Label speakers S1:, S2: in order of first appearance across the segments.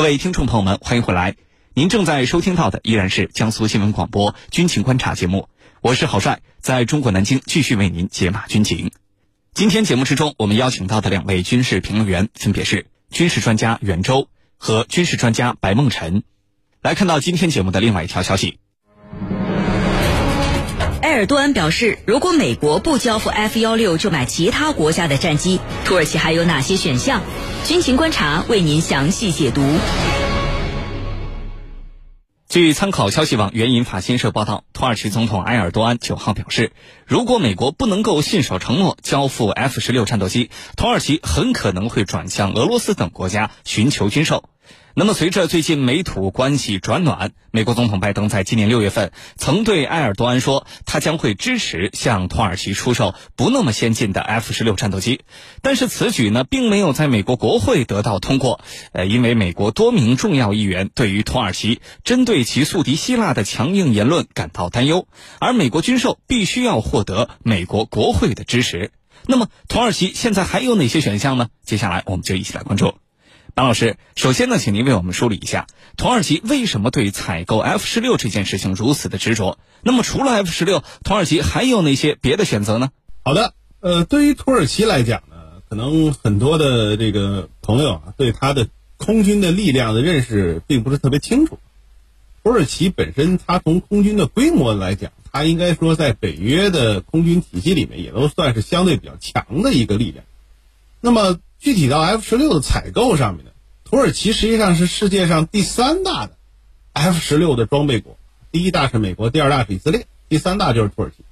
S1: 各位听众朋友们，欢迎回来。您正在收听到的依然是江苏新闻广播《军情观察》节目，我是郝帅，在中国南京继续为您解码军情。今天节目之中，我们邀请到的两位军事评论员分别是军事专家袁周和军事专家白梦辰。来看到今天节目的另外一条消息。
S2: 埃尔多安表示，如果美国不交付 F 幺六，就买其他国家的战机。土耳其还有哪些选项？军情观察为您详细解读。
S1: 据参考消息网援引法新社报道，土耳其总统埃尔多安九号表示，如果美国不能够信守承诺交付 F 十六战斗机，土耳其很可能会转向俄罗斯等国家寻求军售。那么，随着最近美土关系转暖，美国总统拜登在今年六月份曾对埃尔多安说，他将会支持向土耳其出售不那么先进的 F 十六战斗机。但是此举呢，并没有在美国国会得到通过。呃，因为美国多名重要议员对于土耳其针对其宿敌希腊的强硬言论感到担忧，而美国军售必须要获得美国国会的支持。那么，土耳其现在还有哪些选项呢？接下来我们就一起来关注。马老师，首先呢，请您为我们梳理一下土耳其为什么对采购 F 十六这件事情如此的执着？那么除了 F 十六，土耳其还有哪些别的选择呢？
S3: 好的，呃，对于土耳其来讲呢，可能很多的这个朋友啊，对它的空军的力量的认识并不是特别清楚。土耳其本身，它从空军的规模来讲，它应该说在北约的空军体系里面，也都算是相对比较强的一个力量。那么具体到 F 十六的采购上面呢，土耳其实际上是世界上第三大的 F 十六的装备国，第一大是美国，第二大是以色列，第三大就是土耳其。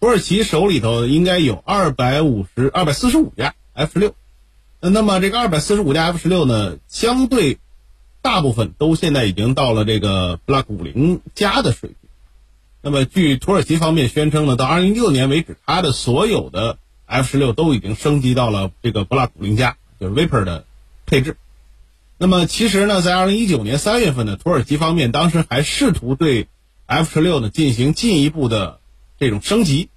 S3: 土耳其手里头应该有二百五十二百四十五架 F 十六，那么这个二百四十五架 F 十六呢，相对大部分都现在已经到了这个 Block 五零加的水平。那么据土耳其方面宣称呢，到二零一六年为止，它的所有的 F 十六都已经升级到了这个 Block 五零加，就是 Viper 的配置。那么其实呢，在二零一九年三月份呢，土耳其方面当时还试图对 F 十六呢进行进一步的这种升级，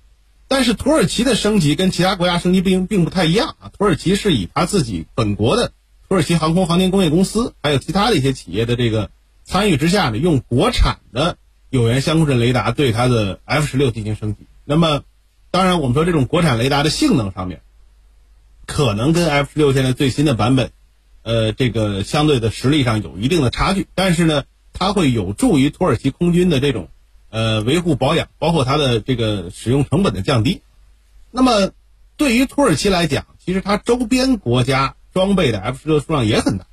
S3: 但是土耳其的升级跟其他国家升级并并不太一样啊。土耳其是以他自己本国的土耳其航空航天工业公司，还有其他的一些企业的这个参与之下呢，用国产的有源相控阵雷达对它的 F 十六进行升级。那么当然，我们说这种国产雷达的性能上面，可能跟 F 十六现在最新的版本，呃，这个相对的实力上有一定的差距。但是呢，它会有助于土耳其空军的这种，呃，维护保养，包括它的这个使用成本的降低。那么，对于土耳其来讲，其实它周边国家装备的 F 十六数量也很大。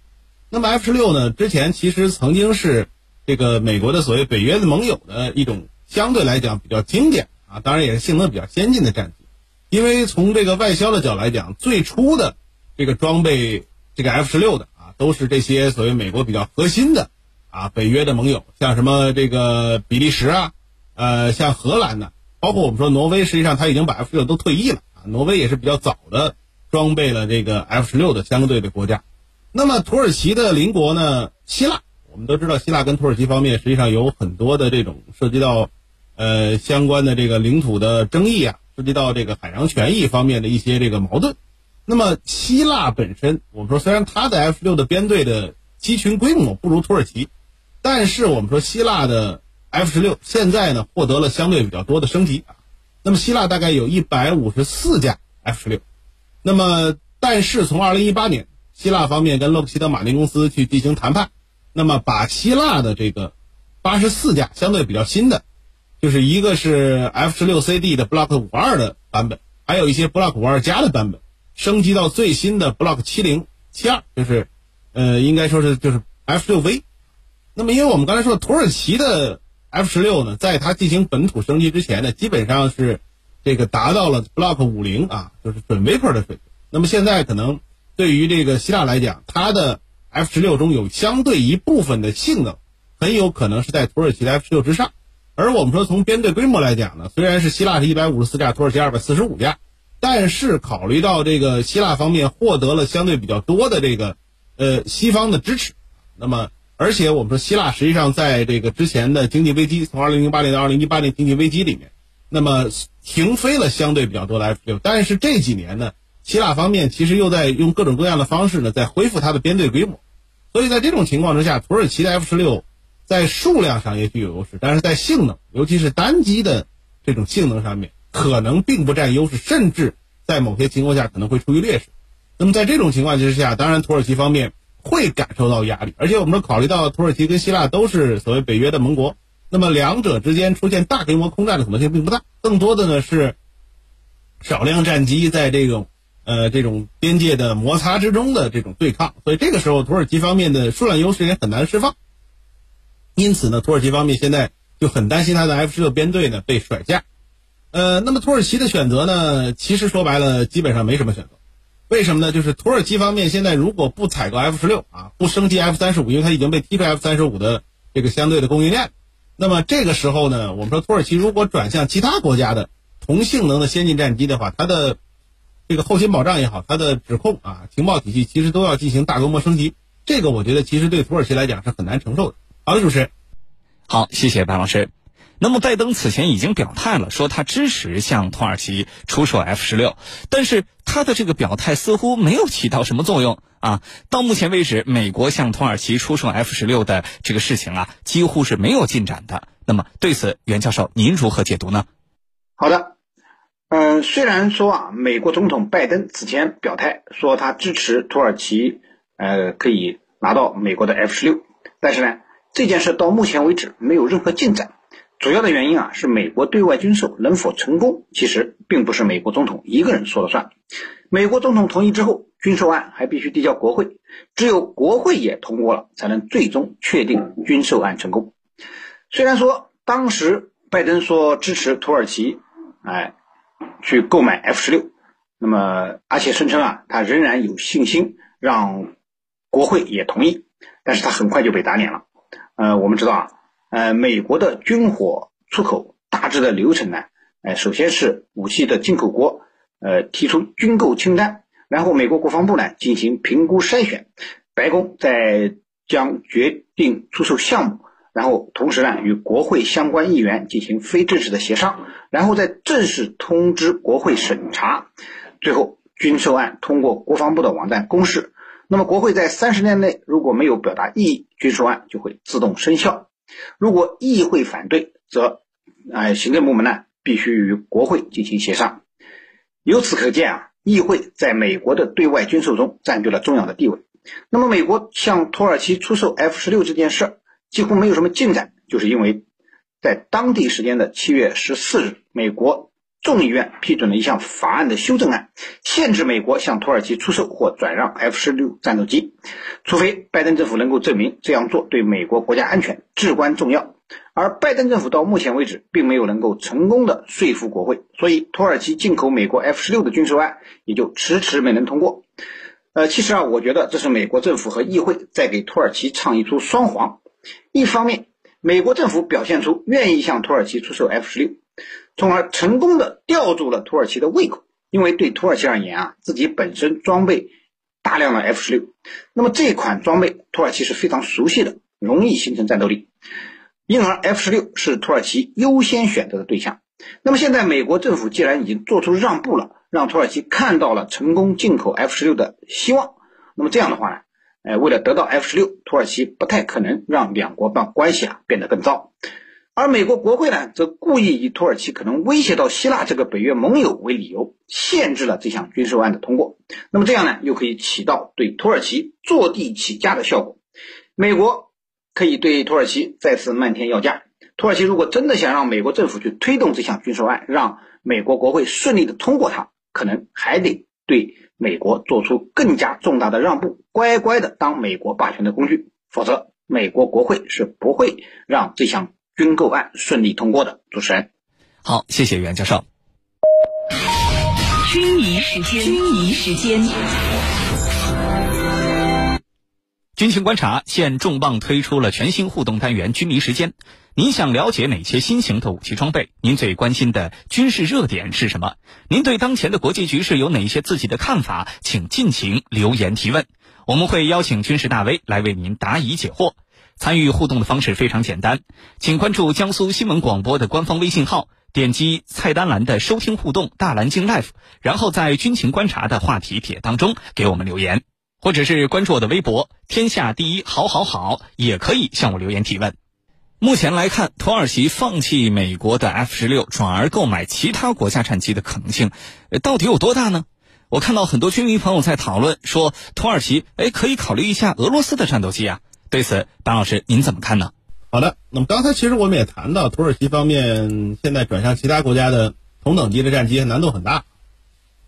S3: 那么 F 十六呢，之前其实曾经是这个美国的所谓北约的盟友的一种相对来讲比较经典。啊，当然也是性能比较先进的战机，因为从这个外销的角度来讲，最初的这个装备这个 F 十六的啊，都是这些所谓美国比较核心的啊北约的盟友，像什么这个比利时啊，呃，像荷兰呢，包括我们说挪威，实际上他已经把 F 十六都退役了啊，挪威也是比较早的装备了这个 F 十六的相对的国家。那么土耳其的邻国呢，希腊，我们都知道希腊跟土耳其方面实际上有很多的这种涉及到。呃，相关的这个领土的争议啊，涉及到这个海洋权益方面的一些这个矛盾。那么，希腊本身，我们说虽然它的 F 六的编队的机群规模不如土耳其，但是我们说希腊的 F 十六现在呢获得了相对比较多的升级。那么，希腊大概有一百五十四架 F 十六。那么，但是从二零一八年，希腊方面跟洛克希德马丁公司去进行谈判，那么把希腊的这个八十四架相对比较新的。就是一个是 F 十六 CD 的 Block 五二的版本，还有一些 Block 五二加的版本，升级到最新的 Block 七零七二，就是，呃，应该说是就是 F 十六 V。那么，因为我们刚才说土耳其的 F 十六呢，在它进行本土升级之前呢，基本上是这个达到了 Block 五零啊，就是准 Viper 的水平。那么现在可能对于这个希腊来讲，它的 F 十六中有相对一部分的性能，很有可能是在土耳其的 F 十六之上。而我们说，从编队规模来讲呢，虽然是希腊是一百五十四架，土耳其二百四十五架，但是考虑到这个希腊方面获得了相对比较多的这个呃西方的支持，那么而且我们说希腊实际上在这个之前的经济危机，从二零零八年到二零一八年经济危机里面，那么停飞了相对比较多的 F 六，但是这几年呢，希腊方面其实又在用各种各样的方式呢在恢复它的编队规模，所以在这种情况之下，土耳其的 F 十六在数量上也许有优势，但是在性能，尤其是单机的这种性能上面，可能并不占优势，甚至在某些情况下可能会处于劣势。那么在这种情况之下，当然土耳其方面会感受到压力，而且我们说考虑到土耳其跟希腊都是所谓北约的盟国，那么两者之间出现大规模空战的可能性并不大，更多的呢是少量战机在这种呃这种边界的摩擦之中的这种对抗，所以这个时候土耳其方面的数量优势也很难释放。因此呢，土耳其方面现在就很担心他的 F 十六编队呢被甩架。呃，那么土耳其的选择呢，其实说白了基本上没什么选择。为什么呢？就是土耳其方面现在如果不采购 F 十六啊，不升级 F 三十五，因为它已经被踢出 F 三十五的这个相对的供应链，那么这个时候呢，我们说土耳其如果转向其他国家的同性能的先进战机的话，它的这个后勤保障也好，它的指控啊、情报体系其实都要进行大规模升级。这个我觉得其实对土耳其来讲是很难承受的。好的，主持人。
S1: 好，谢谢白老师。那么拜登此前已经表态了，说他支持向土耳其出售 F 十六，但是他的这个表态似乎没有起到什么作用啊。到目前为止，美国向土耳其出售 F 十六的这个事情啊，几乎是没有进展的。那么对此，袁教授您如何解读呢？
S4: 好的，嗯，虽然说啊，美国总统拜登此前表态说他支持土耳其，呃，可以拿到美国的 F 十六，但是呢，这件事到目前为止没有任何进展。主要的原因啊，是美国对外军售能否成功，其实并不是美国总统一个人说了算。美国总统同意之后，军售案还必须递交国会，只有国会也通过了，才能最终确定军售案成功。虽然说当时拜登说支持土耳其，哎，去购买 F 十六，那么而且声称啊，他仍然有信心让国会也同意，但是他很快就被打脸了。呃，我们知道啊。呃，美国的军火出口大致的流程呢，呃，首先是武器的进口国，呃，提出军购清单，然后美国国防部呢进行评估筛选，白宫再将决定出售项目，然后同时呢与国会相关议员进行非正式的协商，然后再正式通知国会审查，最后军售案通过国防部的网站公示，那么国会在三十天内如果没有表达异议，军售案就会自动生效。如果议会反对，则，哎，行政部门呢必须与国会进行协商。由此可见啊，议会在美国的对外军售中占据了重要的地位。那么，美国向土耳其出售 F 十六这件事几乎没有什么进展，就是因为在当地时间的七月十四日，美国。众议院批准了一项法案的修正案，限制美国向土耳其出售或转让 F 十六战斗机，除非拜登政府能够证明这样做对美国国家安全至关重要。而拜登政府到目前为止并没有能够成功的说服国会，所以土耳其进口美国 F 十六的军售案也就迟迟没能通过。呃，其实啊，我觉得这是美国政府和议会在给土耳其唱一出双簧。一方面，美国政府表现出愿意向土耳其出售 F 十六。从而成功的吊住了土耳其的胃口，因为对土耳其而言啊，自己本身装备大量的 F 十六，那么这款装备土耳其是非常熟悉的，容易形成战斗力，因而 F 十六是土耳其优先选择的对象。那么现在美国政府既然已经做出让步了，让土耳其看到了成功进口 F 十六的希望，那么这样的话呢，哎，为了得到 F 十六，土耳其不太可能让两国关关系啊变得更糟。而美国国会呢，则故意以土耳其可能威胁到希腊这个北约盟友为理由，限制了这项军售案的通过。那么这样呢，又可以起到对土耳其坐地起价的效果。美国可以对土耳其再次漫天要价。土耳其如果真的想让美国政府去推动这项军售案，让美国国会顺利的通过它，可能还得对美国做出更加重大的让步，乖乖的当美国霸权的工具。否则，美国国会是不会让这项。军购案顺利通过的主持人，
S1: 好，谢谢袁教授。
S2: 军迷时间，军迷时间。
S1: 军情观察现重磅推出了全新互动单元“军迷时间”。您想了解哪些新型的武器装备？您最关心的军事热点是什么？您对当前的国际局势有哪些自己的看法？请尽情留言提问，我们会邀请军事大 V 来为您答疑解惑。参与互动的方式非常简单，请关注江苏新闻广播的官方微信号，点击菜单栏的收听互动大蓝鲸 Life，然后在军情观察的话题帖当中给我们留言。或者是关注我的微博“天下第一好好好”，也可以向我留言提问。目前来看，土耳其放弃美国的 F 十六，转而购买其他国家战机的可能性，到底有多大呢？我看到很多军迷朋友在讨论说，土耳其哎可以考虑一下俄罗斯的战斗机啊。对此，党老师您怎么看呢？
S3: 好的，那么刚才其实我们也谈到，土耳其方面现在转向其他国家的同等级的战机难度很大，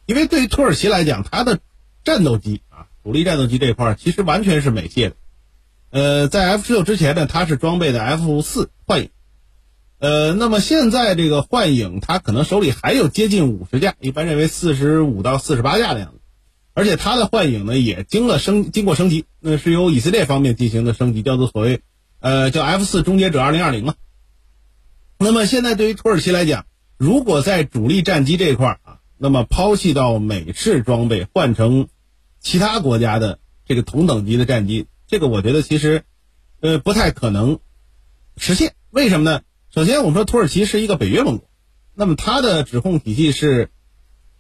S3: 因为对于土耳其来讲，它的战斗机啊，主力战斗机这块其实完全是美系的。呃，在 F 十六之前呢，它是装备的 F 四幻影，呃，那么现在这个幻影，它可能手里还有接近五十架，一般认为四十五到四十八架的样子，而且它的幻影呢也经了升经过升级，那是由以色列方面进行的升级，叫做所谓呃叫 F 四终结者二零二零嘛。那么现在对于土耳其来讲，如果在主力战机这一块啊，那么抛弃到美式装备，换成其他国家的这个同等级的战机。这个我觉得其实，呃，不太可能实现。为什么呢？首先，我们说土耳其是一个北约盟国，那么它的指控体系是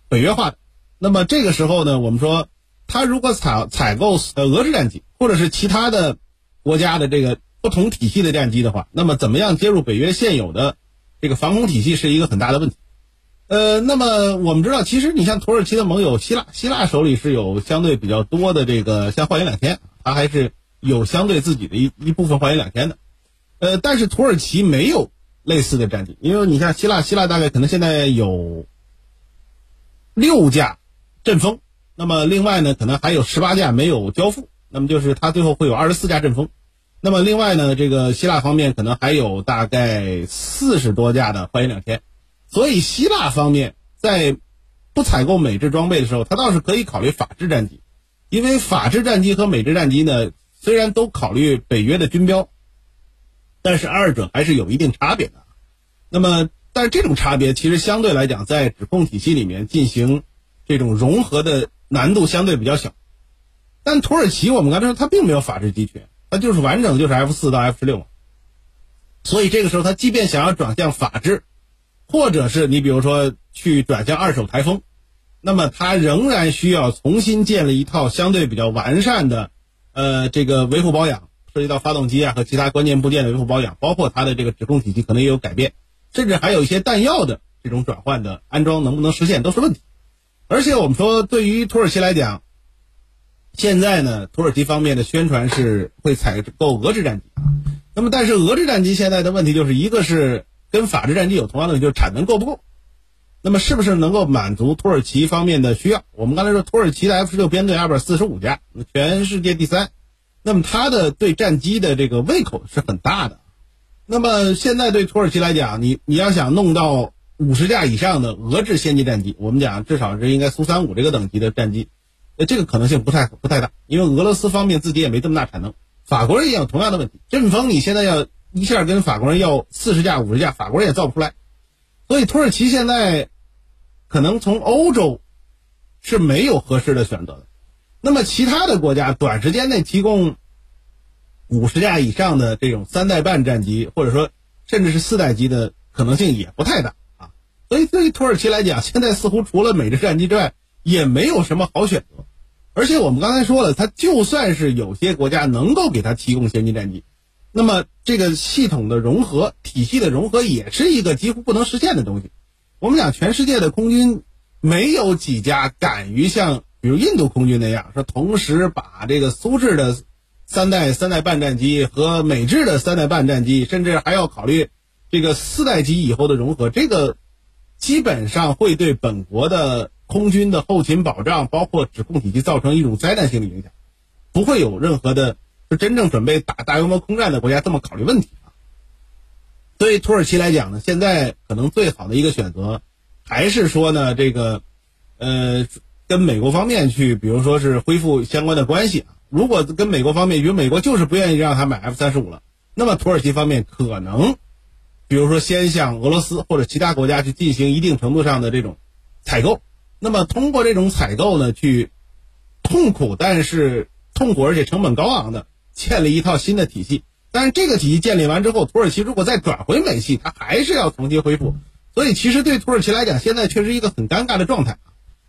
S3: 北约化的。那么这个时候呢，我们说，他如果采采购俄制战机或者是其他的国家的这个不同体系的战机的话，那么怎么样接入北约现有的这个防空体系是一个很大的问题。呃，那么我们知道，其实你像土耳其的盟友希腊，希腊手里是有相对比较多的这个像幻影两千，它还是。有相对自己的一一部分幻影两千的，呃，但是土耳其没有类似的战机，因为你像希腊，希腊大概可能现在有六架阵风，那么另外呢，可能还有十八架没有交付，那么就是它最后会有二十四架阵风，那么另外呢，这个希腊方面可能还有大概四十多架的幻影两千，所以希腊方面在不采购美制装备的时候，它倒是可以考虑法制战机，因为法制战机和美制战机呢。虽然都考虑北约的军标，但是二者还是有一定差别的。那么，但是这种差别其实相对来讲，在指控体系里面进行这种融合的难度相对比较小。但土耳其，我们刚才说它并没有法制集群，它就是完整的就是 F 四到 F 十六，所以这个时候它即便想要转向法制，或者是你比如说去转向二手台风，那么它仍然需要重新建立一套相对比较完善的。呃，这个维护保养涉及到发动机啊和其他关键部件的维护保养，包括它的这个指控体系可能也有改变，甚至还有一些弹药的这种转换的安装能不能实现都是问题。而且我们说，对于土耳其来讲，现在呢，土耳其方面的宣传是会采购俄制战机，那么但是俄制战机现在的问题就是一个是跟法制战机有同样的，就是产能够不够。那么是不是能够满足土耳其方面的需要？我们刚才说土耳其的 F 十六编队二百四十五架，全世界第三，那么它的对战机的这个胃口是很大的。那么现在对土耳其来讲，你你要想弄到五十架以上的俄制先进战机，我们讲至少是应该苏三五这个等级的战机，呃，这个可能性不太不太大，因为俄罗斯方面自己也没这么大产能，法国人也有同样的问题，阵风你现在要一下跟法国人要四十架五十架，法国人也造不出来。所以土耳其现在可能从欧洲是没有合适的选择的。那么其他的国家短时间内提供五十架以上的这种三代半战机，或者说甚至是四代机的可能性也不太大。所以对于土耳其来讲，现在似乎除了美制战机之外，也没有什么好选择。而且我们刚才说了，它就算是有些国家能够给它提供先进战机。那么，这个系统的融合、体系的融合，也是一个几乎不能实现的东西。我们讲，全世界的空军没有几家敢于像比如印度空军那样，说同时把这个苏制的三代、三代半战机和美制的三代半战机，甚至还要考虑这个四代机以后的融合。这个基本上会对本国的空军的后勤保障，包括指控体系造成一种灾难性的影响，不会有任何的。是真正准备打大规模空战的国家这么考虑问题啊？对于土耳其来讲呢，现在可能最好的一个选择，还是说呢，这个，呃，跟美国方面去，比如说是恢复相关的关系啊。如果跟美国方面，比如美国就是不愿意让他买 F 三十五了，那么土耳其方面可能，比如说先向俄罗斯或者其他国家去进行一定程度上的这种采购，那么通过这种采购呢，去痛苦但是痛苦而且成本高昂的。建立一套新的体系，但是这个体系建立完之后，土耳其如果再转回美系，它还是要重新恢复。所以其实对土耳其来讲，现在确实一个很尴尬的状态。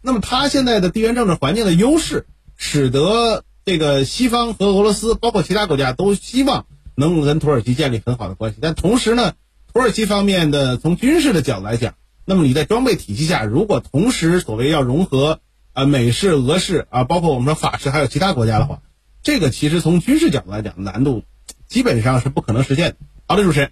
S3: 那么它现在的地缘政治环境的优势，使得这个西方和俄罗斯，包括其他国家都希望能够跟土耳其建立很好的关系。但同时呢，土耳其方面的从军事的角度来讲，那么你在装备体系下，如果同时所谓要融合啊美式、俄式啊，包括我们说法式，还有其他国家的话，这个其实从军事角度来讲，难度基本上是不可能实现的。好的，主持人。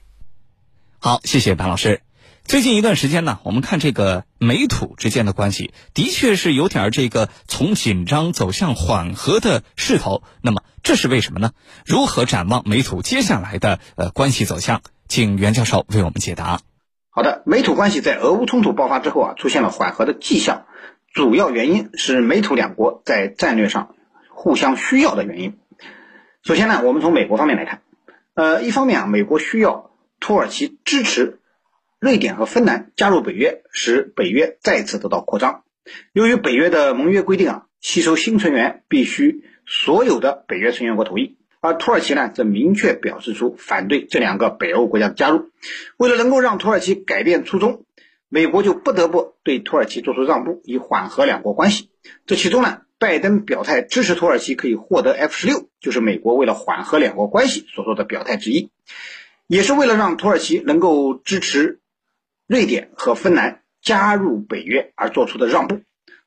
S1: 好，谢谢潘老师。最近一段时间呢，我们看这个美土之间的关系，的确是有点这个从紧张走向缓和的势头。那么这是为什么呢？如何展望美土接下来的呃关系走向？请袁教授为我们解答。
S4: 好的，美土关系在俄乌冲突爆发之后啊，出现了缓和的迹象，主要原因是美土两国在战略上互相需要的原因。首先呢，我们从美国方面来看，呃，一方面啊，美国需要。土耳其支持瑞典和芬兰加入北约，使北约再次得到扩张。由于北约的盟约规定啊，吸收新成员必须所有的北约成员国同意，而土耳其呢则明确表示出反对这两个北欧国家的加入。为了能够让土耳其改变初衷，美国就不得不对土耳其做出让步，以缓和两国关系。这其中呢，拜登表态支持土耳其可以获得 F 十六，就是美国为了缓和两国关系所做的表态之一。也是为了让土耳其能够支持瑞典和芬兰加入北约而做出的让步。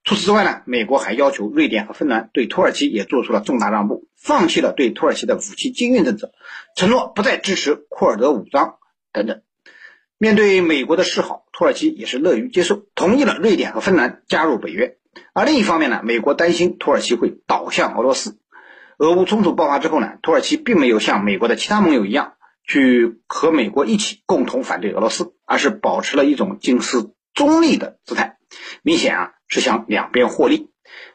S4: 除此之外呢，美国还要求瑞典和芬兰对土耳其也做出了重大让步，放弃了对土耳其的武器禁运政策，承诺不再支持库尔德武装等等。面对美国的示好，土耳其也是乐于接受，同意了瑞典和芬兰加入北约。而另一方面呢，美国担心土耳其会倒向俄罗斯。俄乌冲突爆发之后呢，土耳其并没有像美国的其他盟友一样。去和美国一起共同反对俄罗斯，而是保持了一种近似中立的姿态，明显啊是想两边获利。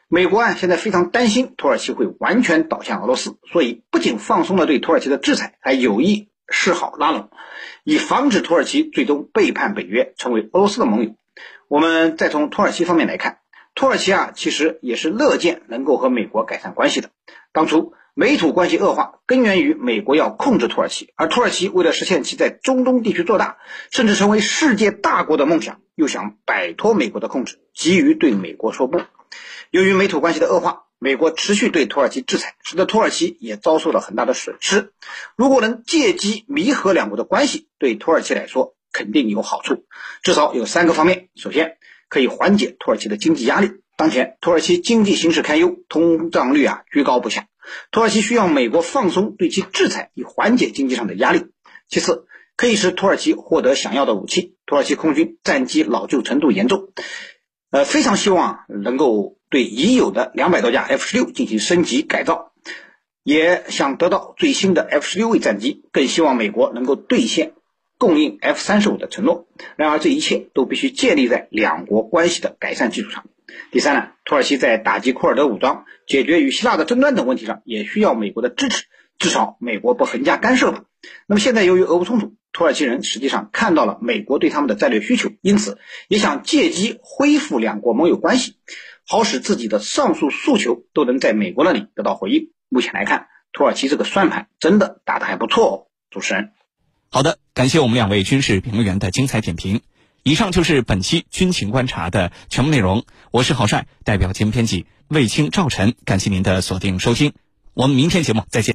S4: 美国啊现在非常担心土耳其会完全倒向俄罗斯，所以不仅放松了对土耳其的制裁，还有意示好拉拢，以防止土耳其最终背叛北约，成为俄罗斯的盟友。我们再从土耳其方面来看，土耳其啊其实也是乐见能够和美国改善关系的，当初。美土关系恶化根源于美国要控制土耳其，而土耳其为了实现其在中东地区做大，甚至成为世界大国的梦想，又想摆脱美国的控制，急于对美国说不。由于美土关系的恶化，美国持续对土耳其制裁，使得土耳其也遭受了很大的损失。如果能借机弥合两国的关系，对土耳其来说肯定有好处，至少有三个方面：首先，可以缓解土耳其的经济压力。当前土耳其经济形势堪忧，通胀率啊居高不下。土耳其需要美国放松对其制裁，以缓解经济上的压力。其次，可以使土耳其获得想要的武器。土耳其空军战机老旧程度严重，呃，非常希望能够对已有的两百多架 F 十六进行升级改造，也想得到最新的 F 十六位战机，更希望美国能够兑现供应 F 三十五的承诺。然而，这一切都必须建立在两国关系的改善基础上。第三呢，土耳其在打击库尔德武装、解决与希腊的争端等问题上，也需要美国的支持，至少美国不横加干涉吧。那么现在由于俄乌冲突，土耳其人实际上看到了美国对他们的战略需求，因此也想借机恢复两国盟友关系，好使自己的上述诉求都能在美国那里得到回应。目前来看，土耳其这个算盘真的打得还不错哦。主持人，
S1: 好的，感谢我们两位军事评论员的精彩点评。以上就是本期军情观察的全部内容。我是郝帅，代表节目编辑卫青、赵晨，感谢您的锁定收听。我们明天节目再见。